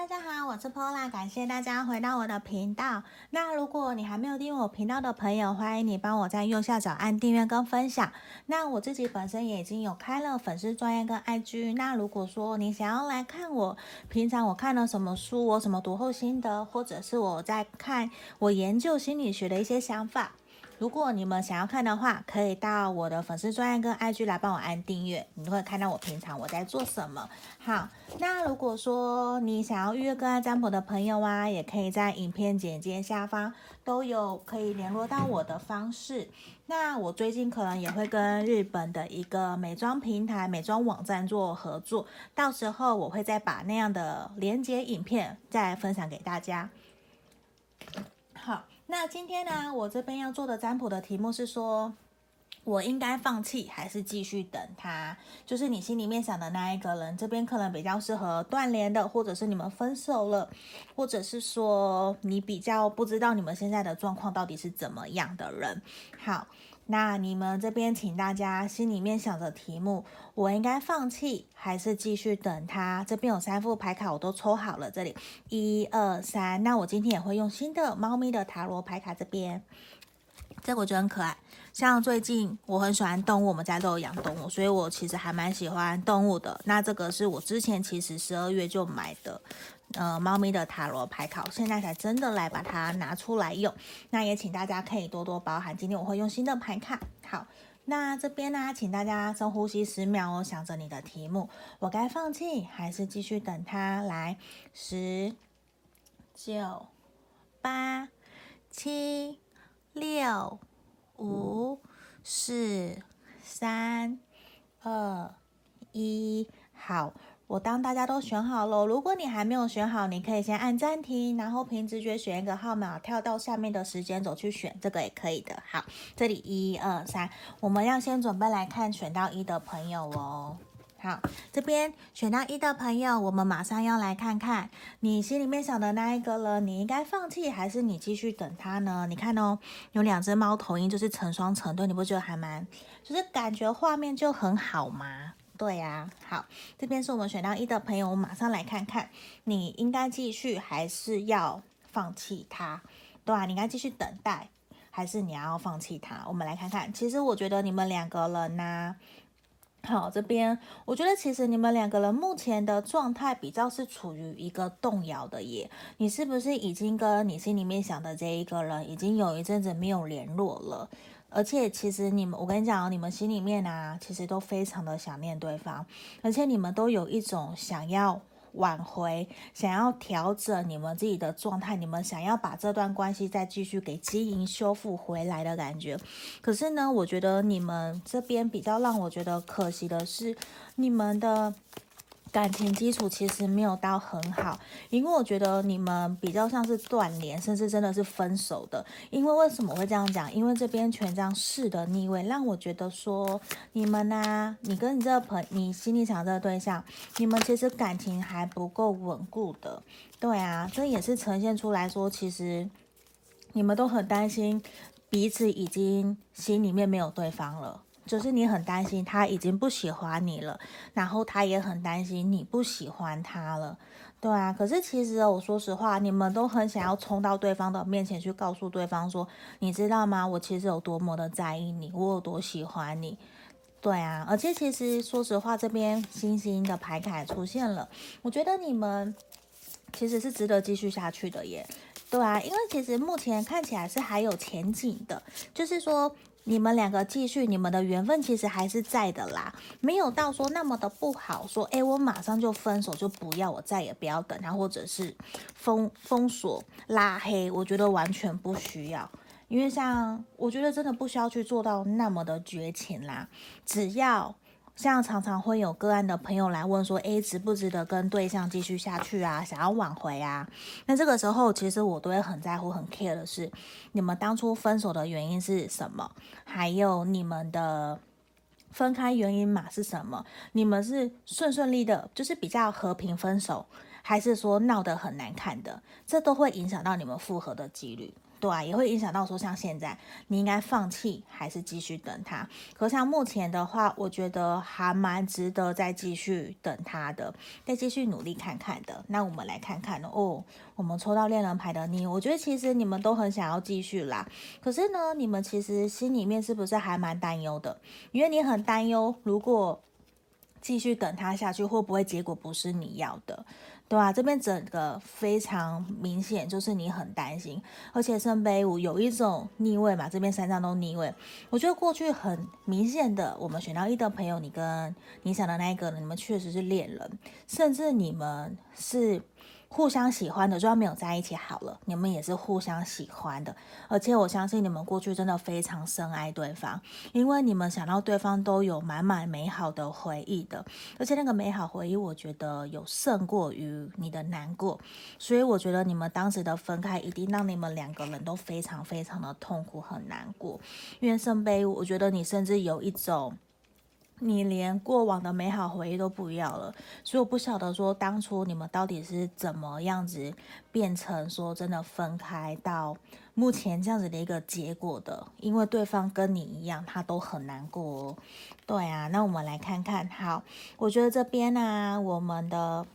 大家好，我是 Pola，感谢大家回到我的频道。那如果你还没有订阅我频道的朋友，欢迎你帮我在右下角按订阅跟分享。那我自己本身也已经有开了粉丝专页跟 IG。那如果说你想要来看我平常我看了什么书，我什么读后心得，或者是我在看我研究心理学的一些想法。如果你们想要看的话，可以到我的粉丝专页跟 IG 来帮我按订阅，你会看到我平常我在做什么。好，那如果说你想要预约个案占卜的朋友啊，也可以在影片简介下方都有可以联络到我的方式。那我最近可能也会跟日本的一个美妆平台、美妆网站做合作，到时候我会再把那样的连接影片再分享给大家。好。那今天呢，我这边要做的占卜的题目是说，我应该放弃还是继续等他？就是你心里面想的那一个人，这边可能比较适合断联的，或者是你们分手了，或者是说你比较不知道你们现在的状况到底是怎么样的人。好。那你们这边，请大家心里面想着题目，我应该放弃还是继续等他？这边有三副牌卡，我都抽好了。这里一二三，那我今天也会用新的猫咪的塔罗牌卡这边，这个我觉得很可爱。像最近我很喜欢动物，我们家都有养动物，所以我其实还蛮喜欢动物的。那这个是我之前其实十二月就买的。呃，猫咪的塔罗牌卡，现在才真的来把它拿出来用。那也请大家可以多多包涵，今天我会用新的牌卡。好，那这边呢，请大家深呼吸十秒哦，想着你的题目，我该放弃还是继续等它？来，十、九、八、七、六、五、四、三、二、一，好。我当大家都选好了，如果你还没有选好，你可以先按暂停，然后凭直觉选一个号码，跳到下面的时间轴去选，这个也可以的。好，这里一二三，我们要先准备来看选到一的朋友哦。好，这边选到一的朋友，我们马上要来看看你心里面想的那一个了，你应该放弃还是你继续等他呢？你看哦，有两只猫头鹰，就是成双成对，你不觉得还蛮，就是感觉画面就很好吗？对呀、好，这边是我们选到一的朋友，我们马上来看看，你应该继续还是要放弃他？对啊，你应该继续等待，还是你要放弃他？我们来看看，其实我觉得你们两个人呢、好，这边我觉得其实你们两个人目前的状态比较是处于一个动摇的耶，你是不是已经跟你心里面想的这一个人已经有一阵子没有联络了？而且其实你们，我跟你讲，你们心里面啊，其实都非常的想念对方，而且你们都有一种想要挽回、想要调整你们自己的状态，你们想要把这段关系再继续给经营、修复回来的感觉。可是呢，我觉得你们这边比较让我觉得可惜的是，你们的。感情基础其实没有到很好，因为我觉得你们比较像是断联，甚至真的是分手的。因为为什么会这样讲？因为这边权杖四的逆位让我觉得说，你们呢、啊，你跟你这个朋，你心里想这个对象，你们其实感情还不够稳固的。对啊，这也是呈现出来说，其实你们都很担心彼此已经心里面没有对方了。就是你很担心他已经不喜欢你了，然后他也很担心你不喜欢他了，对啊。可是其实我说实话，你们都很想要冲到对方的面前去告诉对方说，你知道吗？我其实有多么的在意你，我有多喜欢你，对啊。而且其实说实话，这边星星的牌卡出现了，我觉得你们其实是值得继续下去的耶，对啊。因为其实目前看起来是还有前景的，就是说。你们两个继续，你们的缘分其实还是在的啦，没有到说那么的不好。说，诶，我马上就分手，就不要，我再也不要等他，或者是封封锁、拉黑，我觉得完全不需要。因为像我觉得真的不需要去做到那么的绝情啦，只要。像常常会有个案的朋友来问说，诶，值不值得跟对象继续下去啊？想要挽回啊？那这个时候，其实我都会很在乎、很 care 的是，你们当初分手的原因是什么？还有你们的分开原因嘛是什么？你们是顺顺利的，就是比较和平分手，还是说闹得很难看的？这都会影响到你们复合的几率。对啊，也会影响到说像现在，你应该放弃还是继续等他？可像目前的话，我觉得还蛮值得再继续等他的，再继续努力看看的。那我们来看看哦，我们抽到恋人牌的你，我觉得其实你们都很想要继续啦。可是呢，你们其实心里面是不是还蛮担忧的？因为你很担忧，如果继续等他下去，会不会结果不是你要的？对啊，这边整个非常明显，就是你很担心，而且圣杯五有一种逆位嘛，这边三张都逆位。我觉得过去很明显的，我们选到一的朋友，你跟你想的那一个，你们确实是恋人，甚至你们是。互相喜欢的，就算没有在一起好了，你们也是互相喜欢的，而且我相信你们过去真的非常深爱对方，因为你们想到对方都有满满美好的回忆的，而且那个美好回忆，我觉得有胜过于你的难过，所以我觉得你们当时的分开一定让你们两个人都非常非常的痛苦很难过，因为圣杯，我觉得你甚至有一种。你连过往的美好回忆都不要了，所以我不晓得说当初你们到底是怎么样子变成说真的分开到目前这样子的一个结果的，因为对方跟你一样，他都很难过哦。对啊，那我们来看看，好，我觉得这边呢、啊，我们的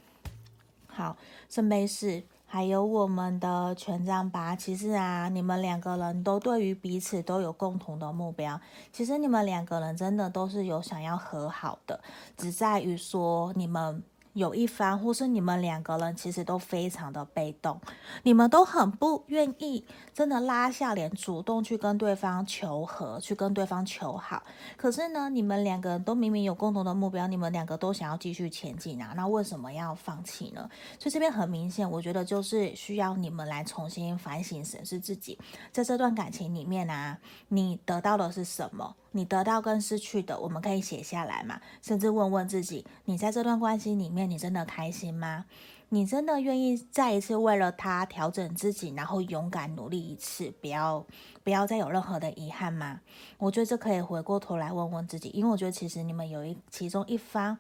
好圣杯四。还有我们的权杖八，其实啊，你们两个人都对于彼此都有共同的目标。其实你们两个人真的都是有想要和好的，只在于说你们。有一方，或是你们两个人，其实都非常的被动，你们都很不愿意真的拉下脸，主动去跟对方求和，去跟对方求好。可是呢，你们两个人都明明有共同的目标，你们两个都想要继续前进啊，那为什么要放弃呢？所以这边很明显，我觉得就是需要你们来重新反省审视自己，在这段感情里面啊，你得到的是什么？你得到跟失去的，我们可以写下来嘛？甚至问问自己，你在这段关系里面，你真的开心吗？你真的愿意再一次为了他调整自己，然后勇敢努力一次，不要不要再有任何的遗憾吗？我觉得这可以回过头来问问自己，因为我觉得其实你们有一其中一方。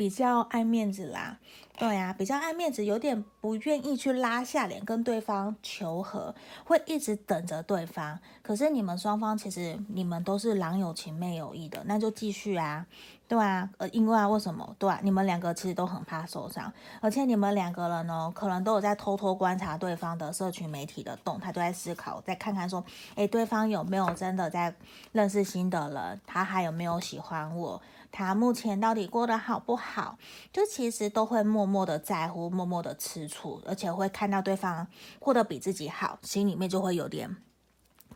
比较爱面子啦，对呀、比较爱面子，有点不愿意去拉下脸跟对方求和，会一直等着对方。可是你们双方其实你们都是郎有情妹有意的，那就继续啊，对啊，呃，因为啊，为什么？对啊，你们两个其实都很怕受伤，而且你们两个人呢，可能都有在偷偷观察对方的社群媒体的动态，都在思考，再看看说，诶，对方有没有真的在认识新的人，他还有没有喜欢我？他目前到底过得好不好？就其实都会默默的在乎，默默的吃醋，而且会看到对方过得比自己好，心里面就会有点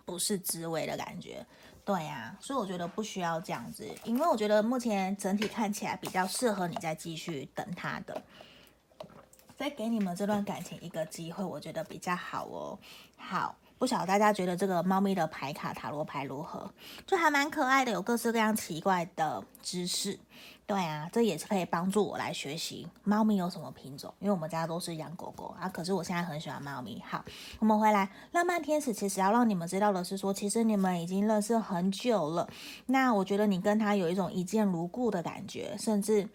不是滋味的感觉。对呀、所以我觉得不需要这样子，因为我觉得目前整体看起来比较适合你再继续等他的，再给你们这段感情一个机会，我觉得比较好哦。好。不晓得大家觉得这个猫咪的牌卡塔罗牌如何？就还蛮可爱的，有各式各样奇怪的知识。对啊，这也是可以帮助我来学习猫咪有什么品种，因为我们家都是养狗狗啊。可是我现在很喜欢猫咪。好，我们回来，浪漫天使其实要让你们知道的是说，其实你们已经认识很久了。那我觉得你跟他有一种一见如故的感觉，甚至。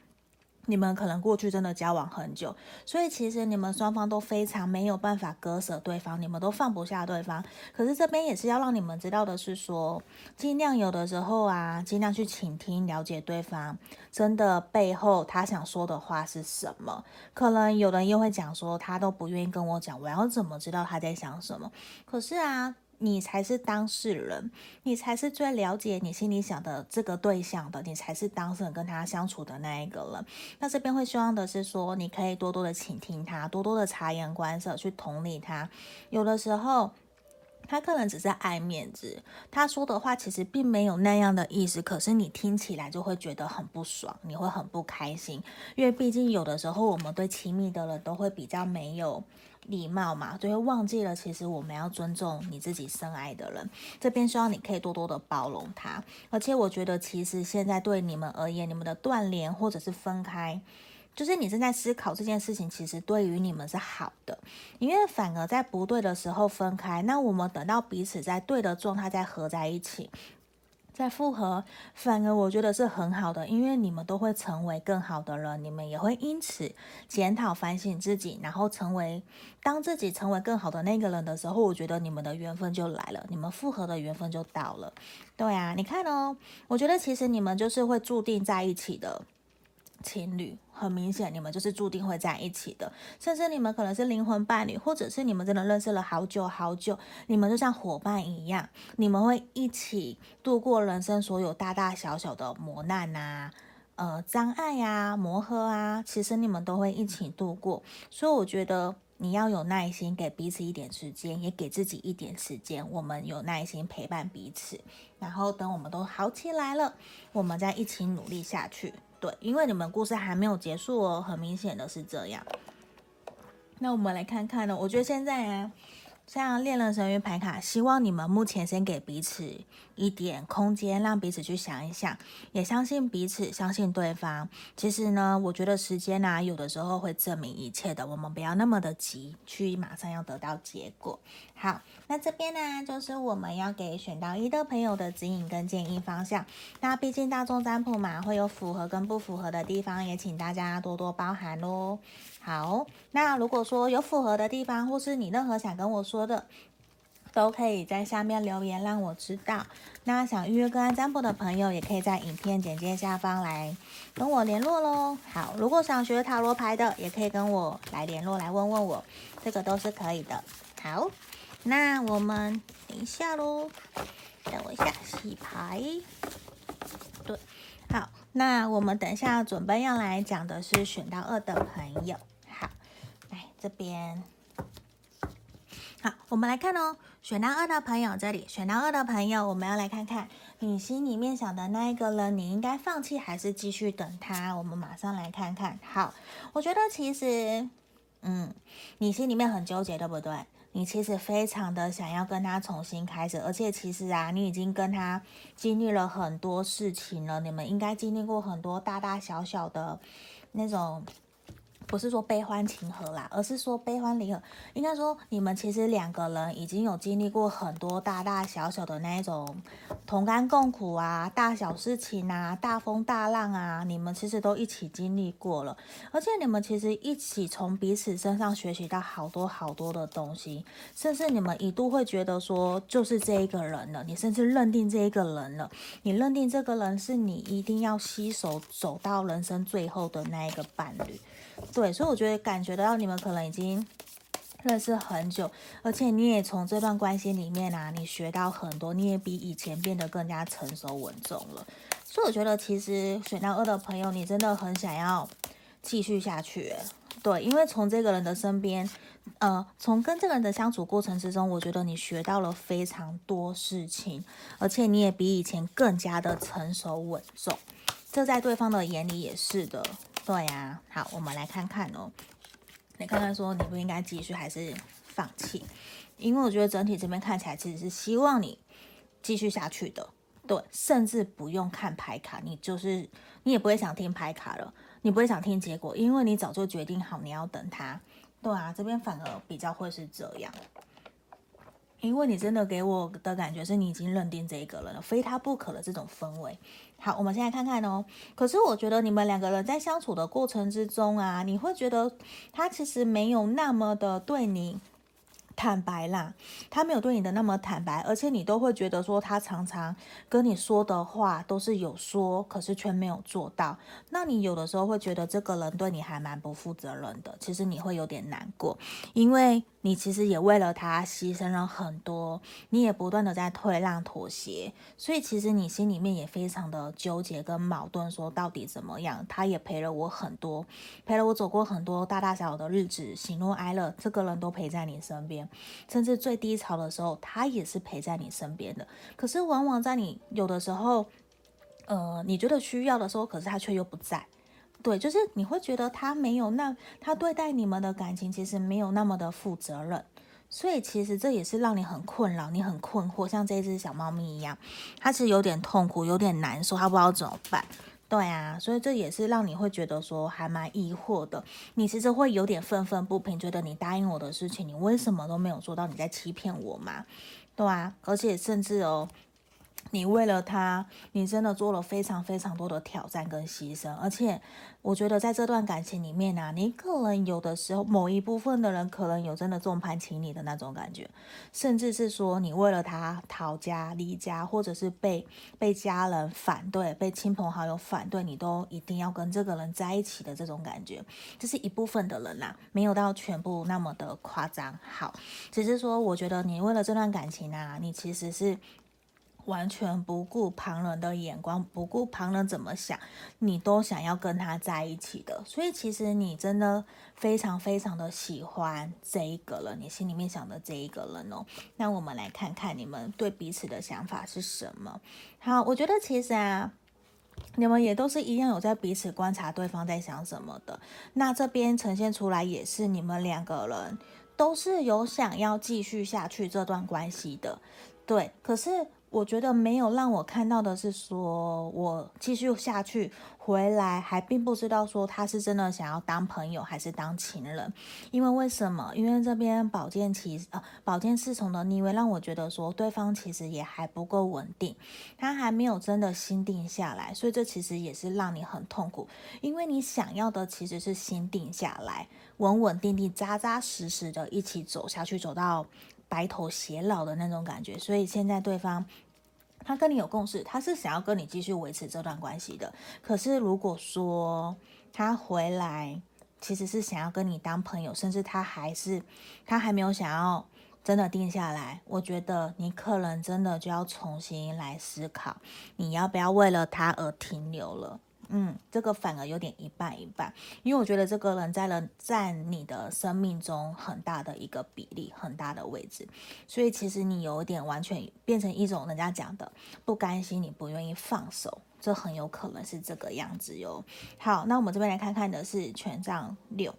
你们可能过去真的交往很久，所以其实你们双方都非常没有办法割舍对方，你们都放不下对方。可是这边也是要让你们知道的是说，尽量有的时候啊，尽量去倾听、了解对方，真的背后他想说的话是什么。可能有人又会讲说，他都不愿意跟我讲，我要怎么知道他在想什么？可是啊。你才是当事人，你才是最了解你心里想的这个对象的，你才是当事人跟他相处的那一个人。那这边会希望的是说，你可以多多的倾听他，多多的察言观色，去同理他。有的时候，他可能只是爱面子，他说的话其实并没有那样的意思，可是你听起来就会觉得很不爽，你会很不开心，因为毕竟有的时候我们对亲密的人都会比较没有。礼貌嘛，就会忘记了。其实我们要尊重你自己深爱的人。这边希望你可以多多的包容他。而且我觉得，其实现在对你们而言，你们的断联或者是分开，就是你正在思考这件事情，其实对于你们是好的。因为反而在不对的时候分开，那我们等到彼此在对的状态再合在一起。在复合，反而我觉得是很好的，因为你们都会成为更好的人，你们也会因此检讨反省自己，然后成为当自己成为更好的那个人的时候，我觉得你们的缘分就来了，你们复合的缘分就到了。对啊，你看哦，我觉得其实你们就是会注定在一起的。情侣很明显，你们就是注定会在一起的，甚至你们可能是灵魂伴侣，或者是你们真的认识了好久好久，你们就像伙伴一样，你们会一起度过人生所有大大小小的磨难啊，呃，障碍啊，磨合啊，其实你们都会一起度过。所以我觉得你要有耐心，给彼此一点时间，也给自己一点时间，我们有耐心陪伴彼此，然后等我们都好起来了，我们再一起努力下去。对，因为你们故事还没有结束哦，很明显的是这样。那我们来看看呢，我觉得现在啊。像恋人神諭牌卡，希望你们目前先给彼此一点空间，让彼此去想一想，也相信彼此，相信对方。其实呢，我觉得时间啊，有的时候会证明一切的，我们不要那么的急，去马上要得到结果。好，那这边呢，就是我们要给选到一的朋友的指引跟建议方向。那毕竟大众占卜嘛，会有符合跟不符合的地方，也请大家多多包涵喽。好，那如果说有符合的地方，或是你任何想跟我说的，都可以在下面留言让我知道。那想预约个案占卜的朋友，也可以在影片简介下方来跟我联络喽。好，如果想学塔罗牌的，也可以跟我来联络，来问问我，这个都是可以的。好，那我们等一下喽，等我一下洗牌。对，好，那我们等一下准备要来讲的是选到二的朋友。好，来这边好，我们来看哦。选到二的朋友，这里选到二的朋友，我们要来看看你心里面想的那一个人，你应该放弃还是继续等他？我们马上来看看。好，我觉得其实，嗯，你心里面很纠结，对不对？你其实非常的想要跟他重新开始，而且其实啊，你已经跟他经历了很多事情了，你们应该经历过很多大大小小的那种。不是说悲欢情合啦，而是说悲欢离合。应该说，你们其实两个人已经有经历过很多大大小小的那一种同甘共苦啊，大小事情啊，大风大浪啊，你们其实都一起经历过了。而且你们其实一起从彼此身上学习到好多好多的东西，甚至你们一度会觉得说，就是这一个人了。你甚至认定这一个人了，你认定这个人是你一定要携手走到人生最后的那一个伴侣。对，所以我觉得感觉得到你们可能已经认识很久，而且你也从这段关系里面啊，你学到很多，你也比以前变得更加成熟稳重了。所以我觉得其实选到二的朋友，你真的很想要继续下去。对，因为从这个人的身边，呃，从跟这个人的相处过程之中，我觉得你学到了非常多事情，而且你也比以前更加的成熟稳重，这在对方的眼里也是的。对呀，好，我们来看看哦。你看看说，你不应该继续还是放弃？因为我觉得整体这边看起来其实是希望你继续下去的。对，甚至不用看牌卡，你就是你也不会想听牌卡了，你不会想听结果，因为你早就决定好你要等他。对啊，这边反而比较会是这样。因为你真的给我的感觉是你已经认定这一个人了，非他不可的这种氛围。好，我们现在看看哦。可是我觉得你们两个人在相处的过程之中啊，你会觉得他其实没有那么的对你。坦白啦，他没有对你的那么坦白，而且你都会觉得说他常常跟你说的话都是有说，可是却没有做到。那你有的时候会觉得这个人对你还蛮不负责任的，其实你会有点难过，因为你其实也为了他牺牲了很多，你也不断的在退让妥协，所以其实你心里面也非常的纠结跟矛盾，说到底怎么样？他也陪了我很多，陪了我走过很多大大小小的日子，喜怒哀乐，这个人都陪在你身边。甚至最低潮的时候，他也是陪在你身边的。可是往往在你有的时候，呃，你觉得需要的时候，可是他却又不在。对，就是你会觉得他没有那，他对待你们的感情其实没有那么的负责任。所以其实这也是让你很困扰，你很困惑，像这只小猫咪一样，它其实有点痛苦，有点难受，它不知道怎么办。对啊，所以这也是让你会觉得说还蛮疑惑的。你其实会有点愤愤不平，觉得你答应我的事情，你为什么都没有做到？你在欺骗我吗？对啊，而且甚至哦，你为了他，你真的做了非常非常多的挑战跟牺牲，而且我觉得在这段感情里面呢、啊，你可能有的时候某一部分的人可能有真的众叛亲离的那种感觉，甚至是说你为了他逃家离家，或者是被被家人反对，被亲朋好友反对，你都一定要跟这个人在一起的这种感觉，这是一部分的人啦、没有到全部那么的夸张。好，只是说我觉得你为了这段感情啊，你其实是。完全不顾旁人的眼光，不顾旁人怎么想，你都想要跟他在一起的。所以其实你真的非常非常的喜欢这一个人，你心里面想的这一个人哦。那我们来看看你们对彼此的想法是什么。好，我觉得其实啊，你们也都是一样有在彼此观察对方在想什么的。那这边呈现出来也是你们两个人都是有想要继续下去这段关系的，对。可是。我觉得没有让我看到的是说，我继续下去回来还并不知道说他是真的想要当朋友还是当情人，因为为什么？因为这边宝剑骑呃宝剑侍从的逆位让我觉得说对方其实也还不够稳定，他还没有真的心定下来，所以这其实也是让你很痛苦，因为你想要的其实是心定下来，稳稳定定、扎扎实实的一起走下去，走到。白头偕老的那种感觉，所以现在对方他跟你有共识，他是想要跟你继续维持这段关系的。可是如果说他回来，其实是想要跟你当朋友，甚至他还是他还没有想要真的定下来，我觉得你可能真的就要重新来思考，你要不要为了他而停留了。嗯，这个反而有点一半一半，因为我觉得这个人在了占你的生命中很大的一个比例，很大的位置，所以其实你有点完全变成一种人家讲的不甘心，你不愿意放手，这很有可能是这个样子哟。好，那我们这边来看看的是权杖六，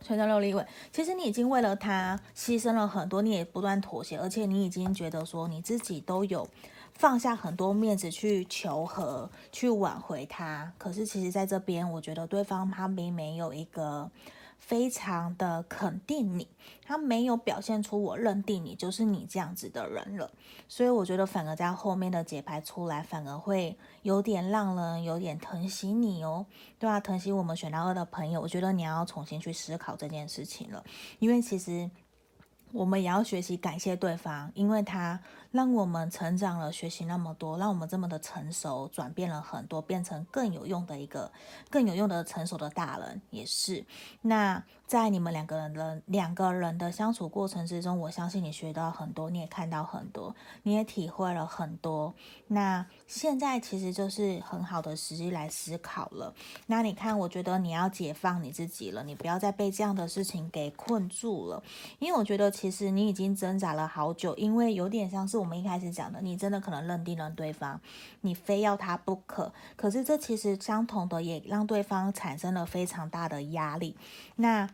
权杖六立位，其实你已经为了他牺牲了很多，你也不断妥协，而且你已经觉得说你自己都有。放下很多面子去求和，去挽回他。可是其实在这边，我觉得对方他并没有一个非常的肯定你，他没有表现出我认定你就是你这样子的人了。所以我觉得反而在后面的解牌出来，反而会有点让人有点疼惜你哦。对啊，疼惜我们选到二的朋友，我觉得你要重新去思考这件事情了，因为其实。我们也要学习感谢对方，因为他让我们成长了，学习那么多，让我们这么的成熟，转变了很多，变成更有用的一个更有用的成熟的大人，也是。那在你们两个人的两个人的相处过程之中，我相信你学到很多，你也看到很多，你也体会了很多。那现在其实就是很好的时机来思考了。那你看，我觉得你要解放你自己了，你不要再被这样的事情给困住了，因为我觉得。其实你已经挣扎了好久，因为有点像是我们一开始讲的，你真的可能认定了对方，你非要他不可。可是这其实相同的也让对方产生了非常大的压力。那。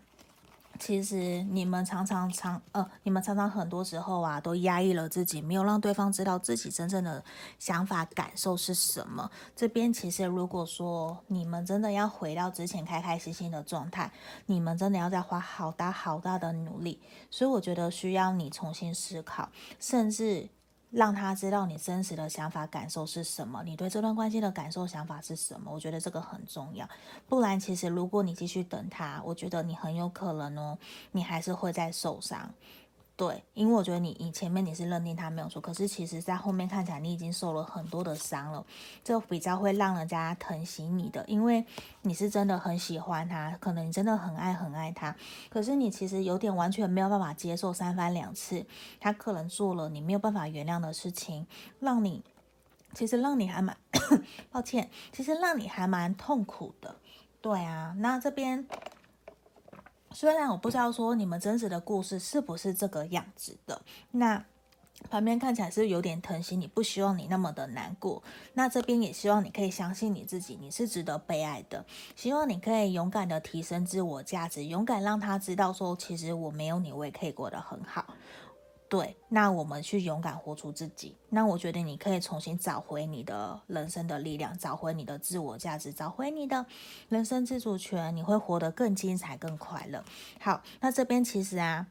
其实你们常常常呃，你们常常很多时候啊，都压抑了自己，没有让对方知道自己真正的想法感受是什么。这边其实如果说你们真的要回到之前开开心心的状态，你们真的要再花好大好大的努力。所以我觉得需要你重新思考，甚至。让他知道你真实的想法、感受是什么，你对这段关系的感受、想法是什么？我觉得这个很重要。不然，其实如果你继续等他，我觉得你很有可能哦，你还是会在受伤。对，因为我觉得你你前面你是认定他没有错，可是其实在后面看起来你已经受了很多的伤了，这比较会让人家疼惜你的，因为你是真的很喜欢他，可能你真的很爱很爱他，可是你其实有点完全没有办法接受三番两次他可能做了你没有办法原谅的事情，让你其实让你还蛮 抱歉，其实让你还蛮痛苦的，对啊，那这边。虽然我不知道说你们真实的故事是不是这个样子的，那旁边看起来是有点疼惜你，不希望你那么的难过。那这边也希望你可以相信你自己，你是值得被爱的。希望你可以勇敢的提升自我价值，勇敢让他知道说，其实我没有你，我也可以过得很好。对，那我们去勇敢活出自己。那我觉得你可以重新找回你的人生的力量，找回你的自我价值，找回你的人生自主权，你会活得更精彩、更快乐。好，那这边其实啊，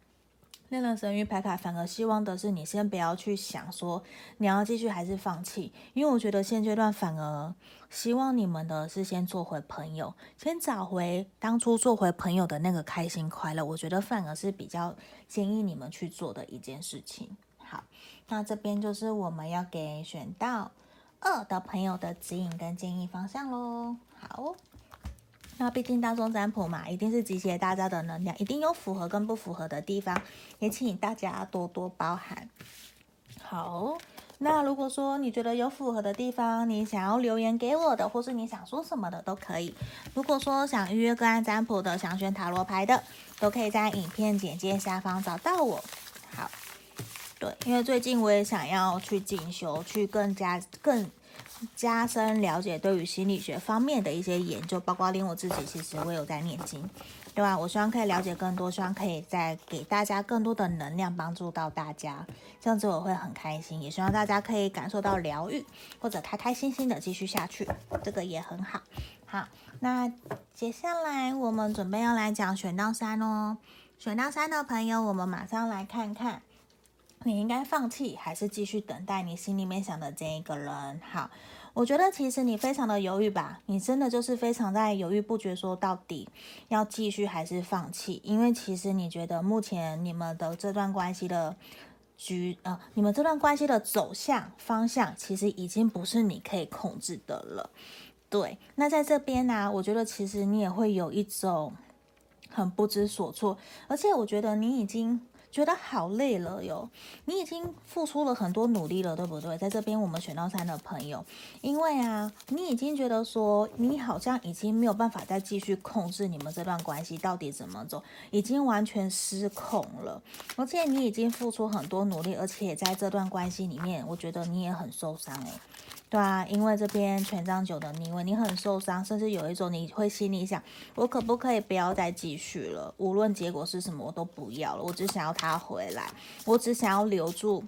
恋人神谕牌卡反而希望的是你先不要去想说你要继续还是放弃，因为我觉得现阶段反而希望你们的是先做回朋友，先找回当初做回朋友的那个开心快乐。我觉得反而是比较建议你们去做的一件事情。好，那这边就是我们要给选到二的朋友的指引跟建议方向喽。好。那毕竟大众占卜嘛，一定是集结大家的能量，一定有符合跟不符合的地方，也请大家多多包涵。好，那如果说你觉得有符合的地方，你想要留言给我的，或是你想说什么的都可以。如果说想预约个案占卜的，想选塔罗牌的，都可以在影片简介下方找到我。好，对，因为最近我也想要去进修，去更加更。加深了解对于心理学方面的一些研究，包括连我自己，其实我有在念经，对吧？我希望可以了解更多，希望可以再给大家更多的能量，帮助到大家，这样子我会很开心。也希望大家可以感受到疗愈，或者开开心心的继续下去，这个也很好。好，那接下来我们准备要来讲选到三哦，选到三的朋友，我们马上来看看。你应该放弃，还是继续等待你心里面想的这一个人？好，我觉得其实你非常的犹豫吧，你真的就是非常在犹豫不决，说到底要继续还是放弃？因为其实你觉得目前你们的这段关系的局，呃，你们这段关系的走向方向，其实已经不是你可以控制的了。对，那在这边呢，我觉得其实你也会有一种很不知所措，而且我觉得你已经。觉得好累了哟，你已经付出了很多努力了，对不对？在这边我们选到三的朋友，因为啊，你已经觉得说你好像已经没有办法再继续控制你们这段关系到底怎么走，已经完全失控了，而且你已经付出很多努力，而且在这段关系里面，我觉得你也很受伤诶。对啊，因为这边权杖九的逆位，你很受伤，甚至有一种你会心里想，我可不可以不要再继续了？无论结果是什么，我都不要了。我只想要他回来，我只想要留住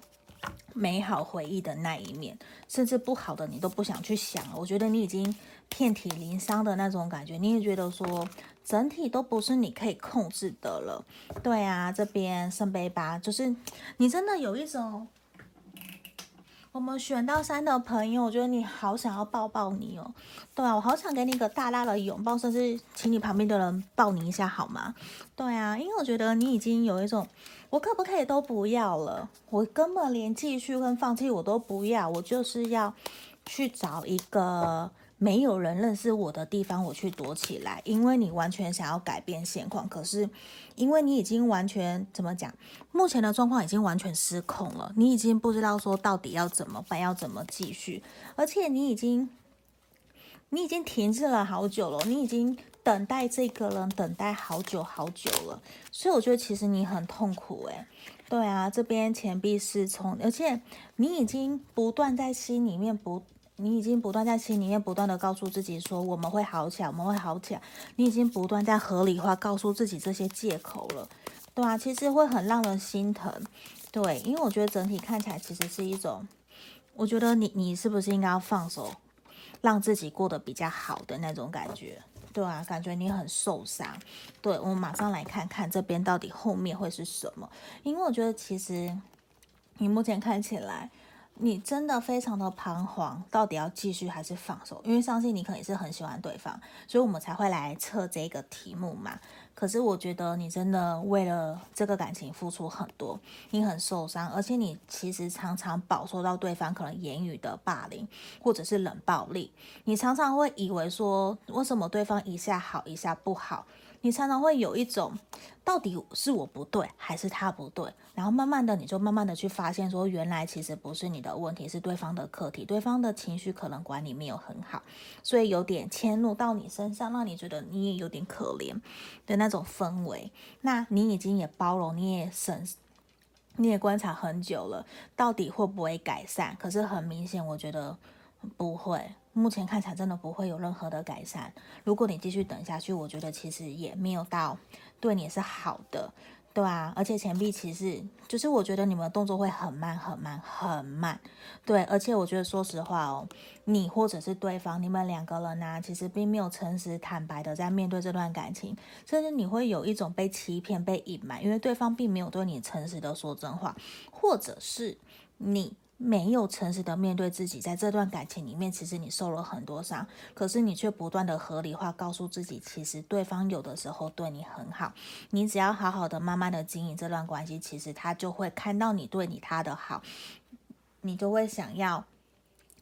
美好回忆的那一面，甚至不好的你都不想去想了。我觉得你已经遍体鳞伤的那种感觉，你也觉得说整体都不是你可以控制的了。对啊，这边圣杯八就是你真的有一种。我们选到三的朋友，我觉得你好想要抱抱你哦，对啊，我好想给你一个大大的拥抱，甚至请你旁边的人抱你一下好吗？对啊，因为我觉得你已经有一种，我可不可以都不要了？我根本连继续跟放弃我都不要，我就是要去找一个。没有人认识我的地方，我去躲起来，因为你完全想要改变现况，可是因为你已经完全怎么讲，目前的状况已经完全失控了，你已经不知道说到底要怎么办，要怎么继续，而且你已经你已经停滞了好久了，你已经等待这个人等待好久好久了，所以我觉得其实你很痛苦诶，对啊，这边钱币失聪，而且你已经不断在心里面不。你已经不断在心里面不断的告诉自己说，我们会好起来，我们会好起来。你已经不断在合理化告诉自己这些借口了，对啊，其实会很让人心疼，对，因为我觉得整体看起来其实是一种，我觉得你你是不是应该要放手，让自己过得比较好的那种感觉，对啊，感觉你很受伤。对，我们马上来看看这边到底后面会是什么，因为我觉得其实你目前看起来。你真的非常的彷徨，到底要继续还是放手？因为相信你可能是很喜欢对方，所以我们才会来测这个题目嘛。可是我觉得你真的为了这个感情付出很多，你很受伤，而且你其实常常饱受到对方可能言语的霸凌或者是冷暴力。你常常会以为说，为什么对方一下好一下不好？你常常会有一种，到底是我不对，还是他不对？然后慢慢的，你就慢慢的去发现，说原来其实不是你的问题，是对方的课题，对方的情绪可能管理没有很好，所以有点迁怒到你身上，让你觉得你也有点可怜的那种氛围。那你已经也包容，你也审，你也观察很久了，到底会不会改善？可是很明显，我觉得不会。目前看起来真的不会有任何的改善。如果你继续等下去，我觉得其实也没有到对你是好的。对啊，而且钱币其实就是我觉得你们的动作会很慢很慢很慢，对，而且我觉得说实话哦，你或者是对方，你们两个人呢、其实并没有诚实坦白的在面对这段感情，甚至你会有一种被欺骗、被隐瞒，因为对方并没有对你诚实的说真话，或者是你。没有诚实的面对自己，在这段感情里面，其实你受了很多伤，可是你却不断的合理化，告诉自己，其实对方有的时候对你很好，你只要好好的、慢慢的经营这段关系，其实他就会看到你对你他的好，你就会想要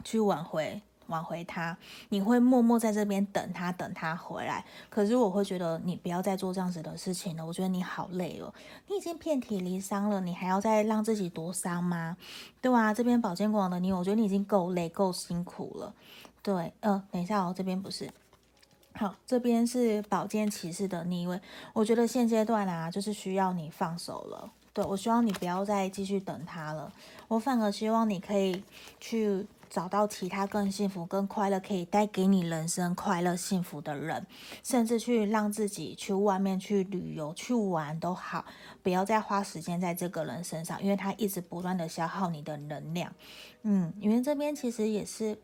去挽回。挽回他，你会默默在这边等他，等他回来。可是我会觉得你不要再做这样子的事情了。我觉得你好累哦，你已经遍体鳞伤了，你还要再让自己多伤吗？对啊，这边宝剑国王的你，我觉得你已经够累、够辛苦了。对，呃，等一下哦，这边不是，好，这边是宝剑骑士的逆位。我觉得现阶段啊，就是需要你放手了。对，我希望你不要再继续等他了，我反而希望你可以去。找到其他更幸福、更快乐，可以带给你人生快乐、幸福的人，甚至去让自己去外面去旅游、去玩都好，不要再花时间在这个人身上，因为他一直不断的消耗你的能量。嗯，因为这边其实也是。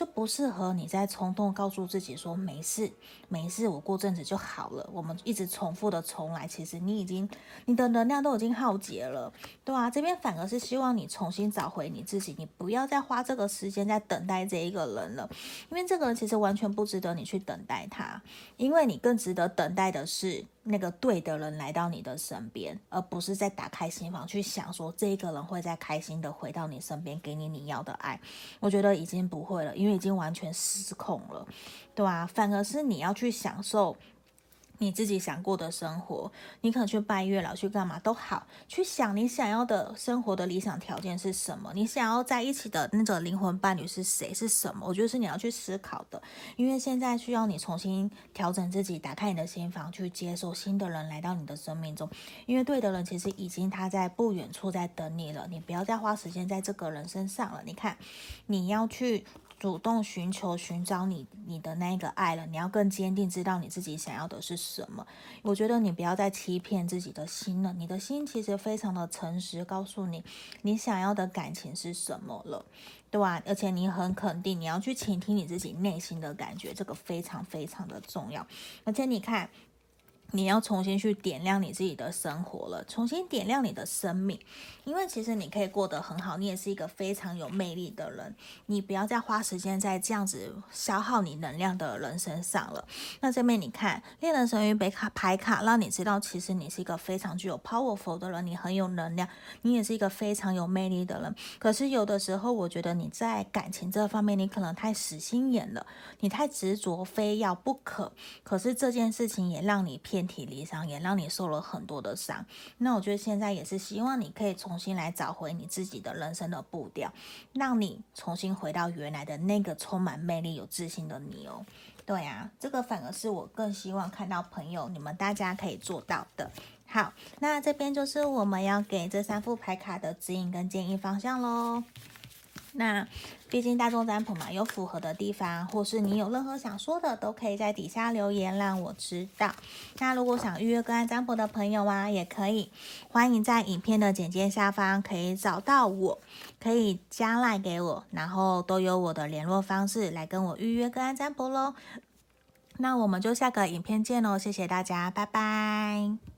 就不适合你在冲动告诉自己说没事没事，我过阵子就好了。我们一直重复的重来，其实你已经你的能量都已经耗竭了，对啊，这边反而是希望你重新找回你自己，你不要再花这个时间在等待这一个人了，因为这个人其实完全不值得你去等待他，因为你更值得等待的是。那个对的人来到你的身边，而不是在打开心房去想说这一个人会再开心的回到你身边，给你你要的爱。我觉得已经不会了，因为已经完全失控了，对啊，反而是你要去享受。你自己想过的生活，你可能去拜月老，去干嘛都好，去想你想要的生活的理想条件是什么，你想要在一起的那个灵魂伴侣是谁，是什么？我觉得是你要去思考的，因为现在需要你重新调整自己，打开你的心房，去接受新的人来到你的生命中，因为对的人其实已经他在不远处在等你了，你不要再花时间在这个人身上了。你看，你要去。主动寻求、寻找你你的那个爱了，你要更坚定，知道你自己想要的是什么。我觉得你不要再欺骗自己的心了，你的心其实非常的诚实，告诉你你想要的感情是什么了，对吧？而且你很肯定，你要去倾听你自己内心的感觉，这个非常非常的重要。而且你看。你要重新去点亮你自己的生活了，重新点亮你的生命，因为其实你可以过得很好，你也是一个非常有魅力的人。你不要再花时间在这样子消耗你能量的人身上了。那这边你看恋人神谕北卡牌卡，让你知道其实你是一个非常具有 powerful 的人，你很有能量，你也是一个非常有魅力的人。可是有的时候，我觉得你在感情这方面，你可能太死心眼了，你太执着，非要不可。可是这件事情也让你偏。遍体鳞伤，也让你受了很多的伤。那我觉得现在也是希望你可以重新来找回你自己的人生的步调，让你重新回到原来的那个充满魅力、有自信的你哦。对啊，这个反而是我更希望看到朋友你们大家可以做到的。好，那这边就是我们要给这三副牌卡的指引跟建议方向喽。那毕竟大众占卜嘛，有符合的地方，或是你有任何想说的，都可以在底下留言让我知道。那如果想预约个案占卜的朋友啊，也可以欢迎在影片的简介下方可以找到我，可以加赖给我，然后都有我的联络方式来跟我预约个案占卜喽。那我们就下个影片见喽，谢谢大家，拜拜。